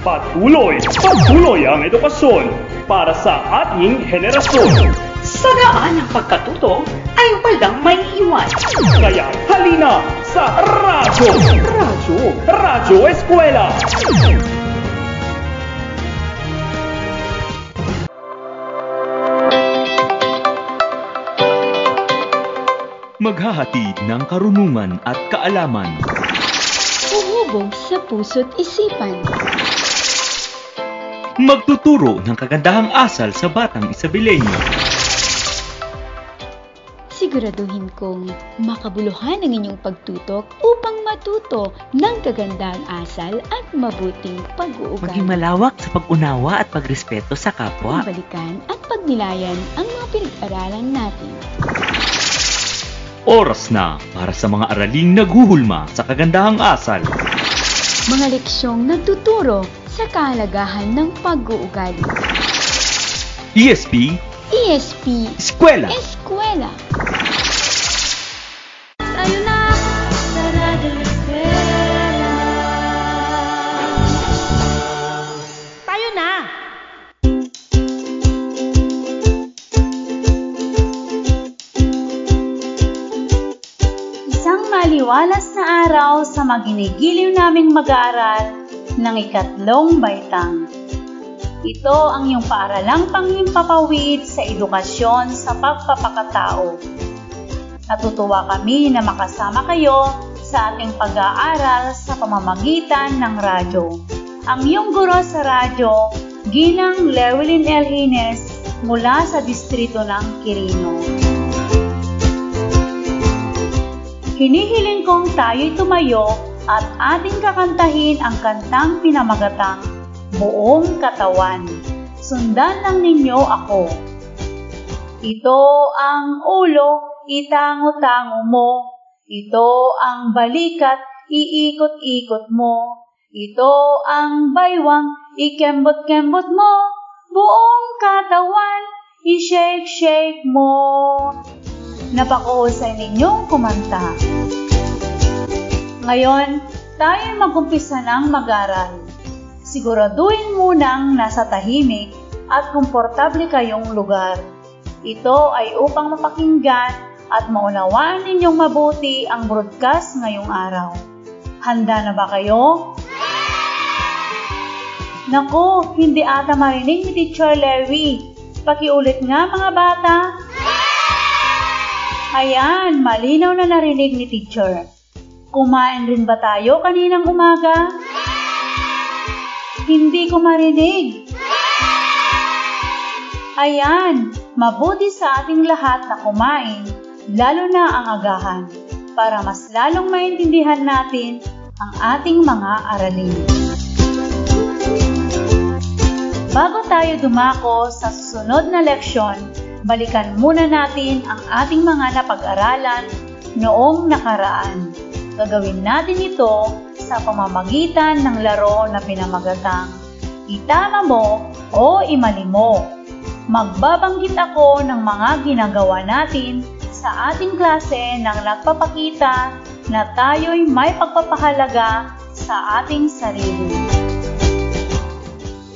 Patuloy, patuloy ang edukasyon para sa ating henerasyon. Sa daan ng pagkatuto ay walang may iwan. Kaya halina sa Radyo! Radyo! Radyo Eskwela! Maghahatid ng karunungan at kaalaman. Uhubog sa puso't isipan. Magtuturo ng kagandahang asal sa batang Isabelenyo. Siguraduhin kong makabuluhan ang inyong pagtutok upang matuto ng kagandahang asal at mabuting pag-uugali. Maging malawak sa pag-unawa at pagrespeto sa kapwa. Balikan at pagnilayan ang mga pinag-aralan natin. Oras na para sa mga araling naghuhulma sa kagandahang asal. Mga leksyong nagtuturo sa kahalagahan ng pag-uugali. ESP, ESP Eskwela. Eskwela. Tayo na sa Radyo Eskwela. Tayo na! Isang maliwalas na araw sa maginigiliw naming mag-aaral ng ikatlong baitang. Ito ang iyong paaralang panghimpapawid sa edukasyon sa pagpapakatao. Natutuwa kami na makasama kayo sa ating pag-aaral sa pamamagitan ng radyo. Ang iyong guro sa radyo, Ginang Llewellyn L. Hines mula sa distrito ng Quirino. Hinihiling kong tayo'y tumayo at ating kakantahin ang kantang pinamagatang Buong Katawan. Sundan lang ninyo ako. Ito ang ulo, itango-tango mo. Ito ang balikat, iikot-ikot mo. Ito ang baywang, ikembot-kembot mo. Buong katawan, i-shake-shake mo. Napakahusay ninyong kumanta. Ngayon, tayo magumpisa ng mag-aral. Siguraduhin munang nasa tahimik at komportable kayong lugar. Ito ay upang mapakinggan at maunawaan ninyong mabuti ang broadcast ngayong araw. Handa na ba kayo? Naku, hindi ata marinig ni Teacher Lewy. Pakiulit nga mga bata. Ayan, malinaw na narinig ni teacher. Kumain rin ba tayo kaninang umaga? Hindi ko marinig. Ayan, mabuti sa ating lahat na kumain, lalo na ang agahan, para mas lalong maintindihan natin ang ating mga aralin. Bago tayo dumako sa susunod na leksyon, balikan muna natin ang ating mga napag-aralan noong nakaraan. Gagawin natin ito sa pamamagitan ng laro na pinamagatang Itama mo o Imali mo. Magbabanggit ako ng mga ginagawa natin sa ating klase nang nagpapakita na tayo'y may pagpapahalaga sa ating sarili.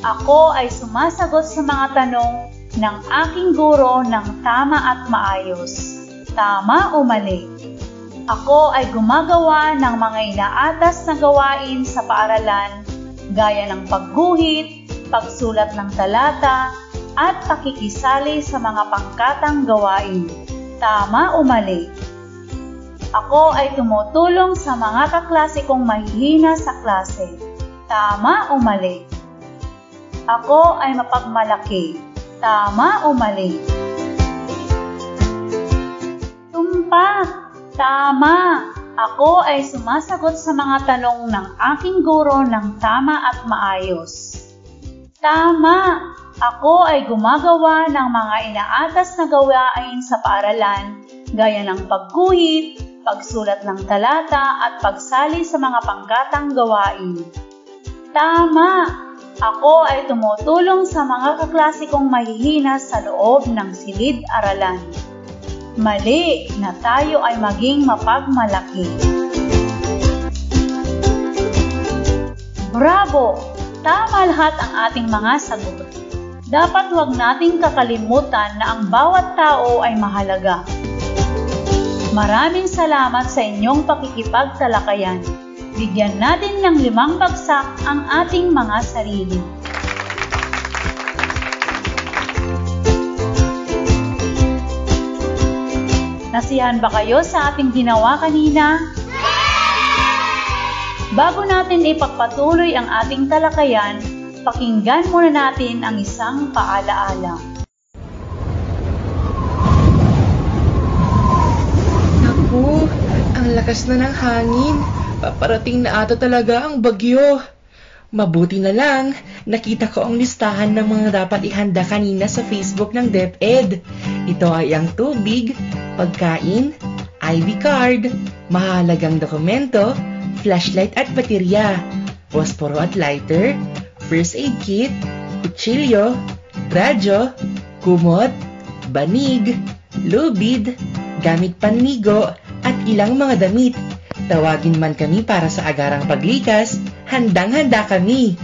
Ako ay sumasagot sa mga tanong ng aking guro ng tama at maayos. Tama o mali? Ako ay gumagawa ng mga inaatas na gawain sa paaralan gaya ng pagguhit, pagsulat ng talata, at pakikisali sa mga pangkatang gawain. Tama o mali? Ako ay tumutulong sa mga kaklase kong mahihina sa klase. Tama o mali? Ako ay mapagmalaki. Tama o mali? Tumpak! Tama! Ako ay sumasagot sa mga tanong ng aking guro ng tama at maayos. Tama! Ako ay gumagawa ng mga inaatas na gawain sa paaralan gaya ng pagguhit, pagsulat ng talata at pagsali sa mga pangkatang gawain. Tama! Ako ay tumutulong sa mga kaklase kong mahihina sa loob ng silid-aralan. Mali na tayo ay maging mapagmalaki. Bravo! tama lahat ang ating mga sagot. Dapat huwag nating kakalimutan na ang bawat tao ay mahalaga. Maraming salamat sa inyong pakikipagtalakayan. Bigyan natin ng limang bagsak ang ating mga sarili. Nasiyahan ba kayo sa ating ginawa kanina? Bago natin ipagpatuloy ang ating talakayan, pakinggan muna natin ang isang paalaala. Naku, ang lakas na ng hangin. Paparating na ata talaga ang bagyo. Mabuti na lang, nakita ko ang listahan ng mga dapat ihanda kanina sa Facebook ng DepEd. Ito ay ang tubig, pagkain, ID card, mahalagang dokumento, flashlight at baterya, posporo at lighter, first aid kit, kutsilyo, radyo, kumot, banig, lubid, gamit panligo, at ilang mga damit. Tawagin man kami para sa agarang paglikas, handang-handa kami.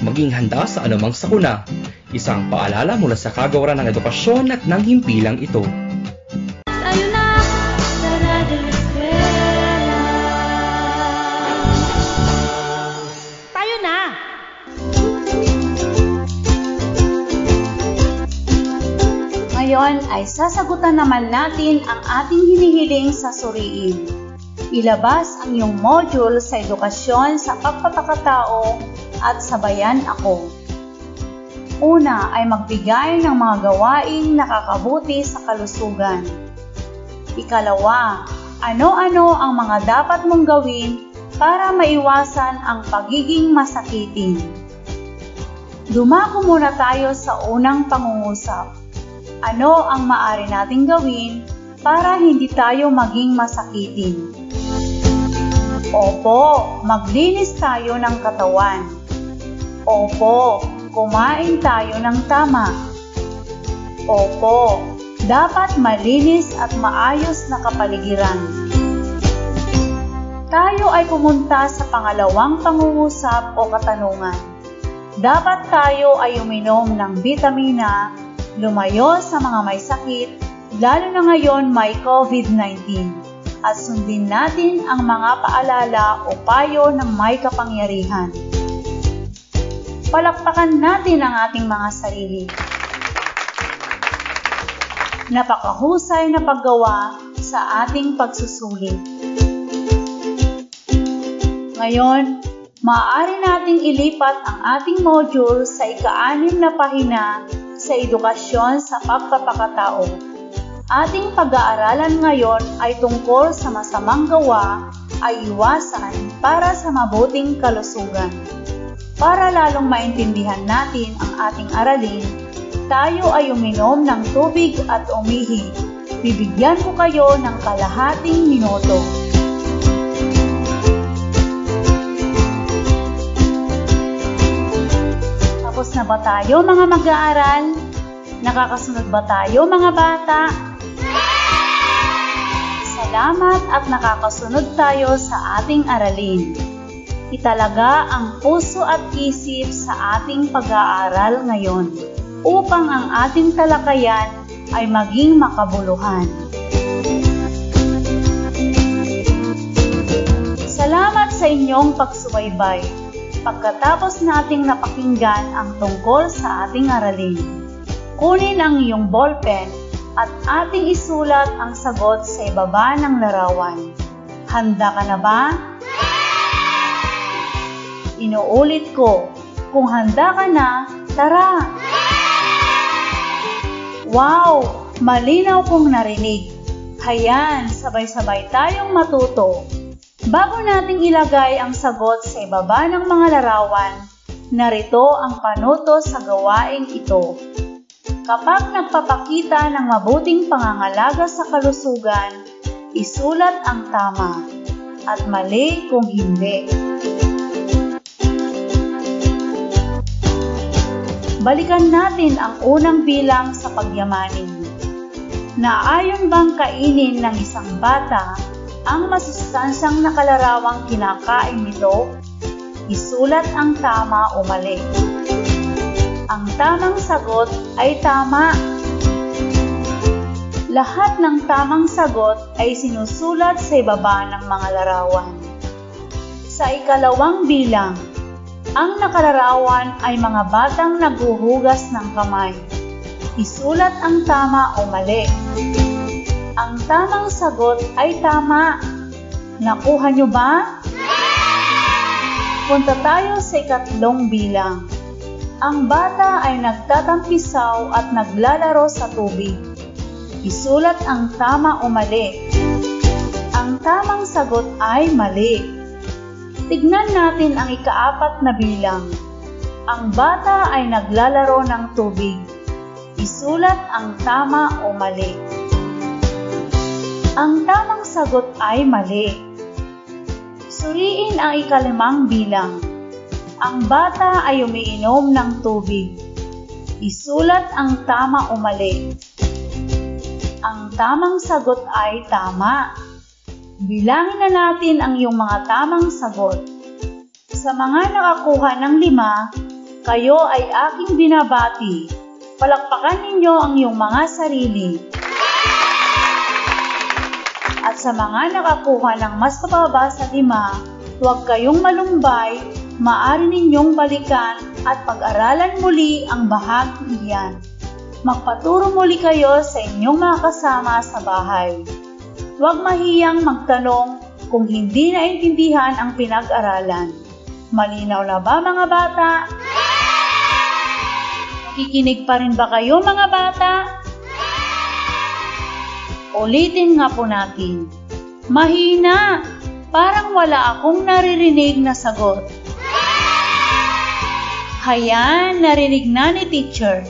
Maging handa sa anumang sakuna. Isang paalala mula sa kagawaran ng edukasyon at ng himpilang ito. Tayo na sa Radyo Eskwela. Tayo na! Ngayon ay sasagutan naman natin ang ating hinihiling sa suriin. Ilabas ang iyong module sa edukasyon sa pagpapakatao at sabayan ako. Una ay magbigay ng mga gawaing nakakabuti sa kalusugan. Ikalawa, ano-ano ang mga dapat mong gawin para maiwasan ang pagiging masakitin. Dumako muna tayo sa unang pangungusap. Ano ang maari nating gawin para hindi tayo maging masakitin? Opo, maglinis tayo ng katawan. Opo, kumain tayo ng tama. Opo, dapat malinis at maayos na kapaligiran. Tayo ay pumunta sa pangalawang pangungusap o katanungan. Dapat tayo ay uminom ng vitamina, lumayo sa mga may sakit, lalo na ngayon may COVID-19, at sundin natin ang mga paalala o payo ng may kapangyarihan. Palakpakan natin ang ating mga sarili. Napakahusay na paggawa sa ating pagsusulit. Ngayon, maaari nating ilipat ang ating module sa ika-anim na pahina sa edukasyon sa pagpapakatao. Ating pag-aaralan ngayon ay tungkol sa masamang gawa ay iwasan para sa mabuting kalusugan. Para lalong maintindihan natin ang ating aralin, tayo ay uminom ng tubig at umihi. Bibigyan ko kayo ng kalahating minuto. Tapos na ba tayo mga mag-aaral? Nakakasunod ba tayo mga bata? Salamat at nakakasunod tayo sa ating aralin. Italaga ang puso at isip sa ating pag-aaral ngayon upang ang ating talakayan ay maging makabuluhan. Salamat sa inyong pagsubaybay pagkatapos nating napakinggan ang tungkol sa ating aralin. Kunin ang iyong ballpen at ating isulat ang sagot sa ibaba ng larawan. Handa ka na ba? Inuulit ko, kung handa ka na, tara! Wow! Malinaw kong narinig. Hayan, sabay-sabay tayong matuto. Bago nating ilagay ang sagot sa ibaba ng mga larawan, narito ang panuto sa gawaing ito. Kapag nagpapakita ng mabuting pangangalaga sa kalusugan, isulat ang tama at mali kung hindi. Balikan natin ang unang bilang sa pagyamanin. Naayon bang kainin ng isang bata ang masustansang nakalarawang kinakain nito? Isulat ang tama o mali. Ang tamang sagot ay tama. Lahat ng tamang sagot ay sinusulat sa ibaba ng mga larawan. Sa ikalawang bilang, ang nakalarawan ay mga batang naghuhugas ng kamay. Isulat ang tama o mali. Ang tamang sagot ay tama. Nakuha nyo ba? Punta tayo sa ikatlong bilang. Ang bata ay nagtatampisaw at naglalaro sa tubig. Isulat ang tama o mali. Ang tamang sagot ay mali. Tignan natin ang ikaapat na bilang. Ang bata ay naglalaro ng tubig. Isulat ang tama o mali. Ang tamang sagot ay mali. Suriin ang ikalimang bilang. Ang bata ay umiinom ng tubig. Isulat ang tama o mali. Ang tamang sagot ay tama. Bilangin na natin ang iyong mga tamang sagot. Sa mga nakakuha ng lima, kayo ay aking binabati. Palakpakan ninyo ang iyong mga sarili. At sa mga nakakuha ng mas pababa sa lima, huwag kayong malumbay, maari ninyong balikan at pag-aralan muli ang bahagi iyan. Magpaturo muli kayo sa inyong mga kasama sa bahay. Huwag mahiyang magtanong kung hindi naintindihan ang pinag-aralan. Malinaw na ba mga bata? Kikinig pa rin ba kayo mga bata? Ulitin nga po natin. Mahina! Parang wala akong naririnig na sagot. Hayan, narinig na ni teacher.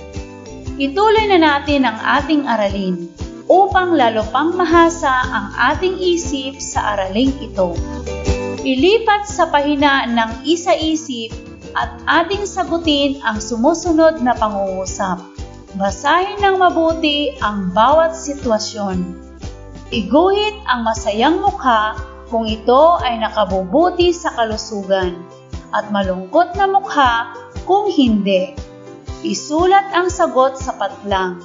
Ituloy na natin ang ating aralin upang lalo pang mahasa ang ating isip sa araling ito. Ilipat sa pahina ng isa-isip at ating sagutin ang sumusunod na pangungusap. Basahin ng mabuti ang bawat sitwasyon. Iguhit ang masayang mukha kung ito ay nakabubuti sa kalusugan at malungkot na mukha kung hindi. Isulat ang sagot sa patlang.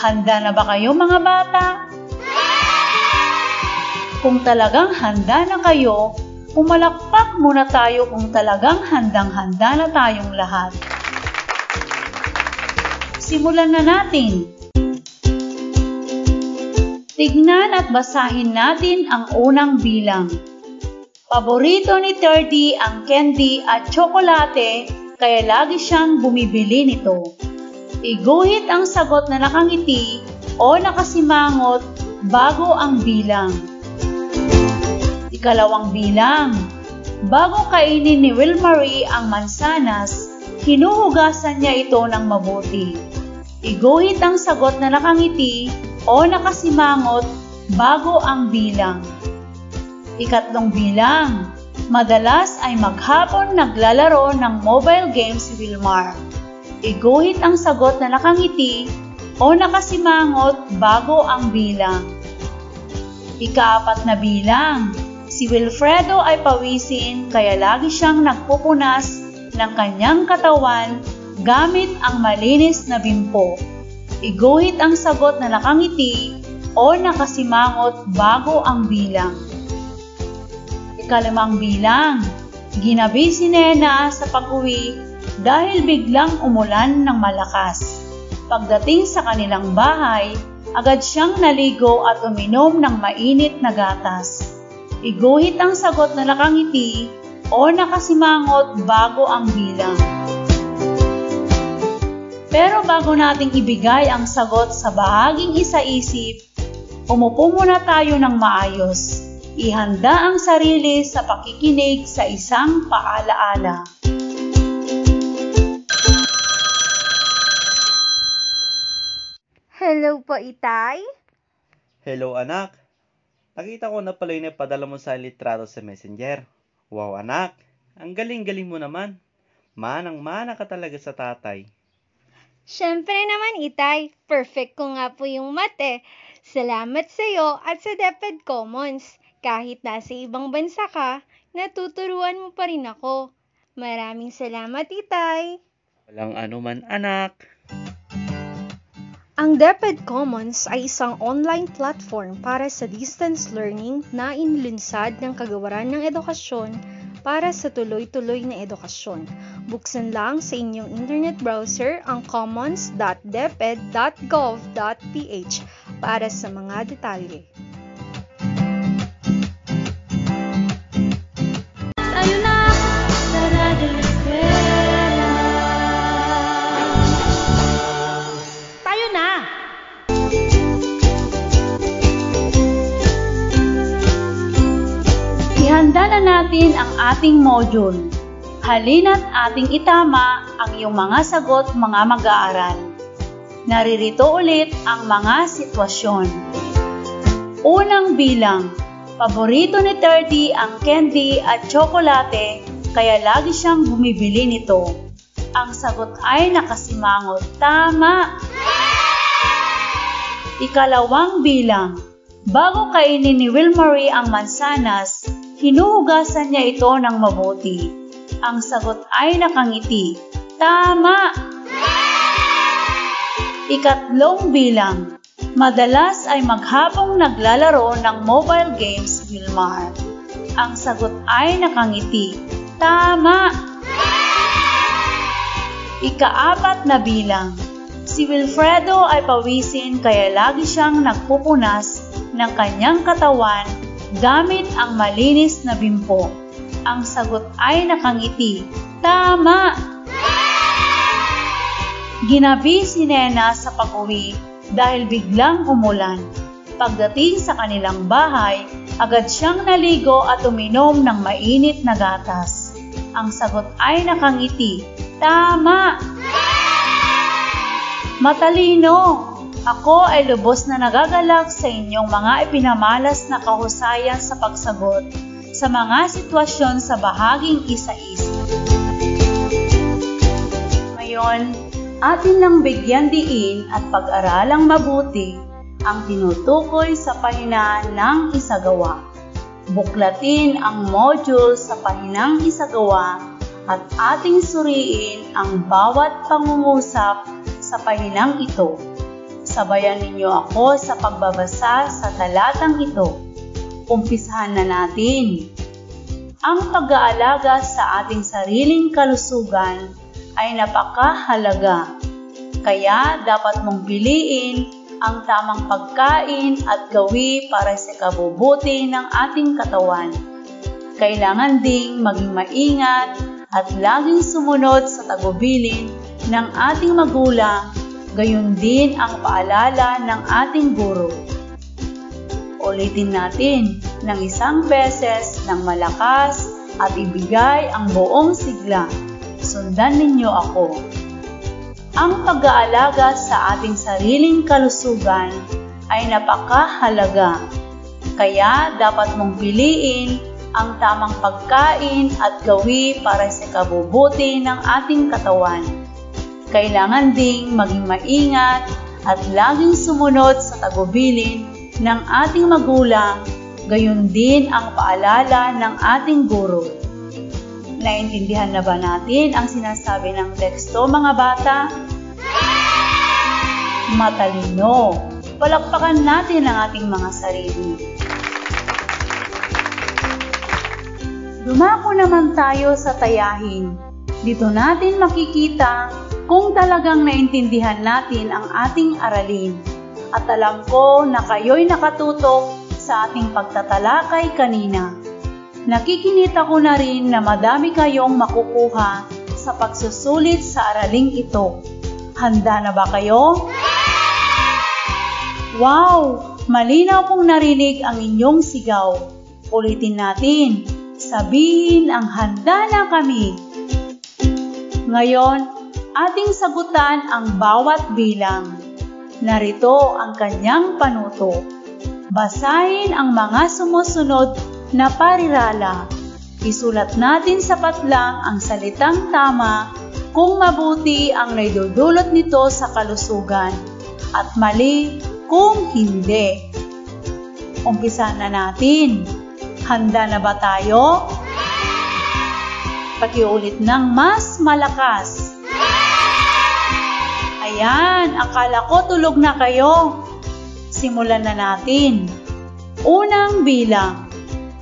Handa na ba kayo mga bata? Kung talagang handa na kayo, pumalakpak muna tayo kung talagang handang-handa na tayong lahat. Simulan na natin. Tignan at basahin natin ang unang bilang. Paborito ni Terdy ang candy at tsokolate kaya lagi siyang bumibili nito. Iguhit ang sagot na nakangiti o nakasimangot bago ang bilang. Ikalawang bilang. Bago kainin ni Wilmarie ang mansanas, hinuhugasan niya ito ng mabuti. Iguhit ang sagot na nakangiti o nakasimangot bago ang bilang. Ikatlong bilang. Madalas ay maghapon naglalaro ng mobile games si Wilmar. Iguhit ang sagot na nakangiti o nakasimangot bago ang bilang. Ikaapat na bilang. Si Wilfredo ay pawisin kaya lagi siyang nagpupunas ng kanyang katawan gamit ang malinis na bimpo. Iguhit ang sagot na nakangiti o nakasimangot bago ang bilang. Ikalimang bilang. Ginabi si Nena sa pag-uwi dahil biglang umulan ng malakas. Pagdating sa kanilang bahay, agad siyang naligo at uminom ng mainit na gatas. Iguhit ang sagot na nakangiti o nakasimangot bago ang bilang. Pero bago nating ibigay ang sagot sa bahaging isa-isip, umupo muna tayo ng maayos. Ihanda ang sarili sa pakikinig sa isang paalaala. Hello po, Itay. Hello anak. Nakita ko na pala yung napadala mo sa litrato sa messenger. Wow anak, ang galing-galing mo naman. Manang-mana ka talaga sa tatay. Siyempre naman, Itay. Perfect ko nga po yung mate. Salamat sa iyo at sa DepEd Commons. Kahit nasa ibang bansa ka, natuturuan mo pa rin ako. Maraming salamat, Itay! Walang anuman anak. Ang DepEd Commons ay isang online platform para sa distance learning na inlunsad ng Kagawaran ng Edukasyon para sa tuloy-tuloy na edukasyon. Buksan lang sa inyong internet browser ang commons.deped.gov.ph para sa mga detalye. Natin ang ating module. Halina't ating itama ang iyong mga sagot mga mag-aaral. Naririto ulit ang mga sitwasyon. Unang bilang, paborito ni Terdy ang candy at tsokolate kaya lagi siyang bumibili nito. Ang sagot ay nakasimangot. Tama! Ikalawang bilang, bago kainin ni Wilmarie ang mansanas, hinuhugasan niya ito ng mabuti. Ang sagot ay nakangiti. Tama! Ikatlong bilang, madalas ay maghapong naglalaro ng mobile games, Wilmar. Ang sagot ay nakangiti. Tama! Ikaapat na bilang, si Wilfredo ay pawisin kaya lagi siyang nagpupunas ng kanyang katawan gamit ang malinis na bimpo. Ang sagot ay nakangiti. Tama! Ginabi si Nena sa pag-uwi dahil biglang umulan. Pagdating sa kanilang bahay, agad siyang naligo at uminom ng mainit na gatas. Ang sagot ay nakangiti. Tama! Matalino! Ako ay lubos na nagagalak sa inyong mga ipinamalas na kahusayan sa pagsagot sa mga sitwasyon sa bahaging isa-isa. Ngayon, atin lang bigyan diin at pag-aralang mabuti ang tinutukoy sa pahina ng isagawa. Buklatin ang module sa pahinang isagawa at ating suriin ang bawat pangungusap sa pahinang ito. Sabayan ninyo ako sa pagbabasa sa talatang ito. Umpisahan na natin. Ang pag-aalaga sa ating sariling kalusugan ay napakahalaga. Kaya dapat mong piliin ang tamang pagkain at gawi para sa kabubuti ng ating katawan. Kailangan ding maging maingat at laging sumunod sa tagubilin ng ating magulang, gayon din ang paalala ng ating guro. Ulitin natin ng isang beses ng malakas at ibigay ang buong sigla. Sundan ninyo ako. Ang pag-aalaga sa ating sariling kalusugan ay napakahalaga. Kaya dapat mong piliin ang tamang pagkain at gawi para sa kabubuti ng ating katawan. Kailangan ding maging maingat at laging sumunod sa tagubilin ng ating magulang, gayon din ang paalala ng ating guro. Naintindihan na ba natin ang sinasabi ng teksto mga bata? Matalino! Palakpakan natin ang ating mga sarili. Dumako naman tayo sa tayahin. Dito natin makikita kung talagang naintindihan natin ang ating aralin. At alam ko na kayo'y nakatutok sa ating pagtatalakay kanina. Nakikinita ko na rin na madami kayong makukuha sa pagsusulit sa araling ito. Handa na ba kayo? Wow! Malinaw kong narinig ang inyong sigaw. Ulitin natin. Sabihin ang handa na kami. Ngayon, ating sagutan ang bawat bilang. Narito ang kanyang panuto. Basahin ang mga sumusunod na parirala. Isulat natin sa patlang ang salitang tama kung mabuti ang naidudulot nito sa kalusugan at mali kung hindi. Umpisa na natin. Handa na ba tayo? Pakiulit ng mas malakas. Ayan, akala ko tulog na kayo. Simulan na natin. Unang bilang.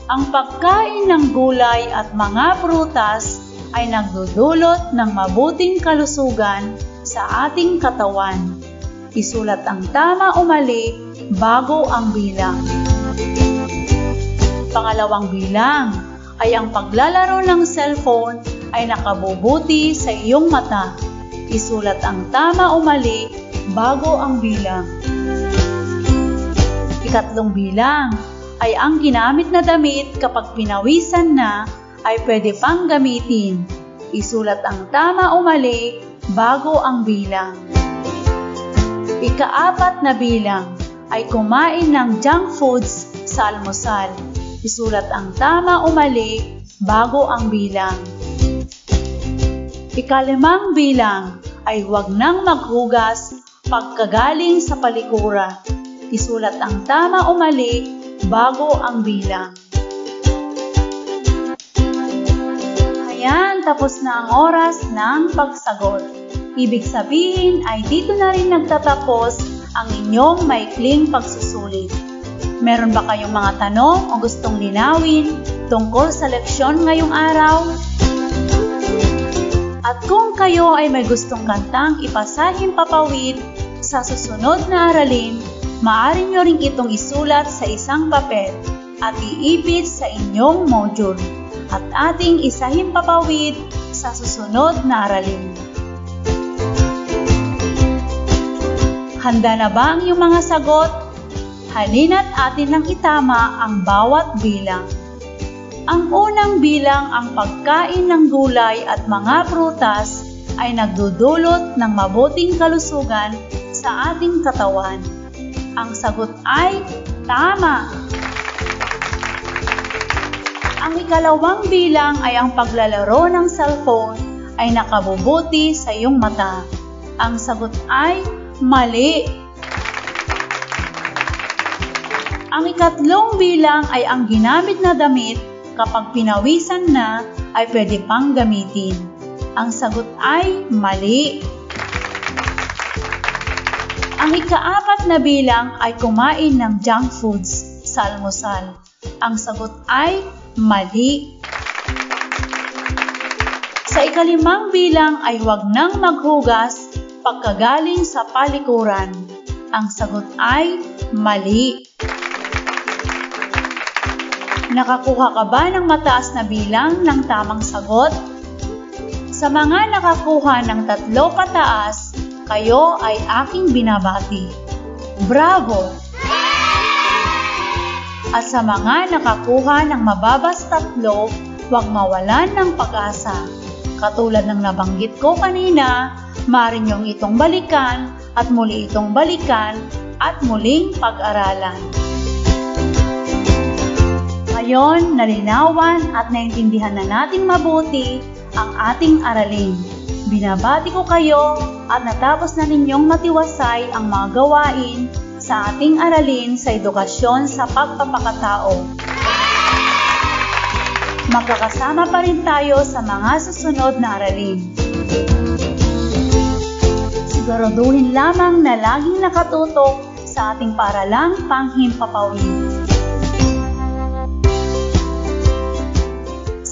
Ang pagkain ng gulay at mga prutas ay nagdudulot ng mabuting kalusugan sa ating katawan. Isulat ang tama o mali bago ang bilang. Pangalawang bilang ay ang paglalaro ng cellphone ay nakabubuti sa iyong mata. Isulat ang tama o mali bago ang bilang. Ikatlong bilang ay ang ginamit na damit kapag pinawisan na ay pwede pang gamitin. Isulat ang tama o mali bago ang bilang. Ikaapat na bilang ay kumain ng junk foods sa almusal. Isulat ang tama o mali bago ang bilang. Ikalimang bilang ay huwag nang maghugas pagkagaling sa palikura. Isulat ang tama o mali bago ang bilang. Ayan, tapos na ang oras ng pagsagot. Ibig sabihin ay dito na rin nagtatapos ang inyong maikling pagsusulit. Meron ba kayong mga tanong o gustong linawin tungkol sa leksyon ngayong araw? At kung kayo ay may gustong kantang ipasahing papawid sa susunod na aralin, maaari nyo rin itong isulat sa isang papel at iipit sa inyong module at ating isahin papawid sa susunod na aralin. Handa na ba ang iyong mga sagot? Halina't atin nang itama ang bawat bilang. Ang unang bilang ang pagkain ng gulay at mga prutas ay nagdudulot ng mabuting kalusugan sa ating katawan. Ang sagot ay tama. Ang ikalawang bilang ay ang paglalaro ng cellphone ay nakabubuti sa iyong mata. Ang sagot ay mali. Ang ikatlong bilang ay ang ginamit na damit kapag pinawisan na ay pwede pang gamitin. Ang sagot ay mali. Ang ikaapat na bilang ay kumain ng junk foods sa almusal. Ang sagot ay mali. Sa ikalimang bilang ay huwag nang maghugas pagkagaling sa palikuran. Ang sagot ay mali. Nakakuha ka ba ng mataas na bilang ng tamang sagot? Sa mga nakakuha ng tatlo pataas, kayo ay aking binabati. Bravo! At sa mga nakakuha ng mababas tatlo, huwag mawalan ng pag-asa. Katulad ng nabanggit ko kanina, maaari niyong itong balikan at muli itong balikan at muling pag-aralan. Ngayon, nalinawan at naintindihan na natin mabuti ang ating aralin. Binabati ko kayo at natapos na ninyong matiwasay ang mga gawain sa ating aralin sa edukasyon sa pagpapakatao. Magkakasama pa rin tayo sa mga susunod na aralin. Siguraduhin lamang na laging nakatutok sa ating paralang panghimpapawid.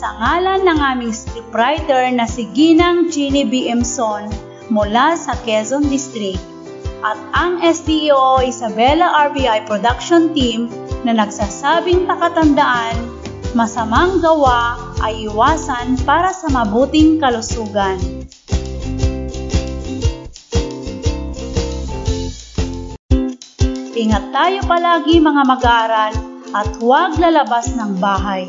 Sa ng aming scriptwriter na si Ginang Ginny B. Emson mula sa Quezon District at ang SDO Isabela RBI Production Team na nagsasabing pakatandaan, masamang gawa ay iwasan para sa mabuting kalusugan. Ingat tayo palagi mga mag-aaral at huwag lalabas ng bahay.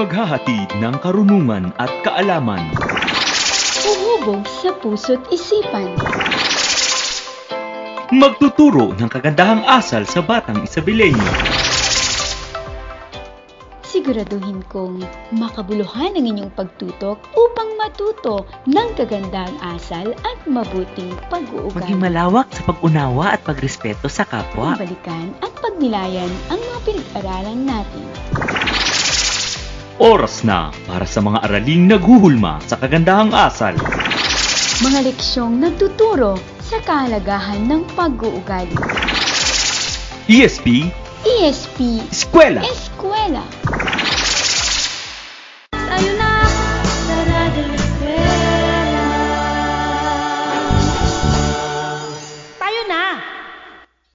Maghahatid ng karunungan at kaalaman. Uhubog sa puso't isipan. Magtuturo ng kagandahang asal sa batang Isabelenyo. Siguraduhin kong makabuluhan ang inyong pagtutok upang matuto ng kagandahang asal at mabuting pag-uugali. Maging malawak sa pag-unawa at pagrespeto sa kapwa. Balikan at pagnilayan ang mga pinag-aralan natin. Oras na para sa mga araling naghuhulma sa kagandahang asal. Mga leksyong nagtuturo sa kahalagahan ng pag-uugali. ESP ESP Eskwela Eskwela Tayo na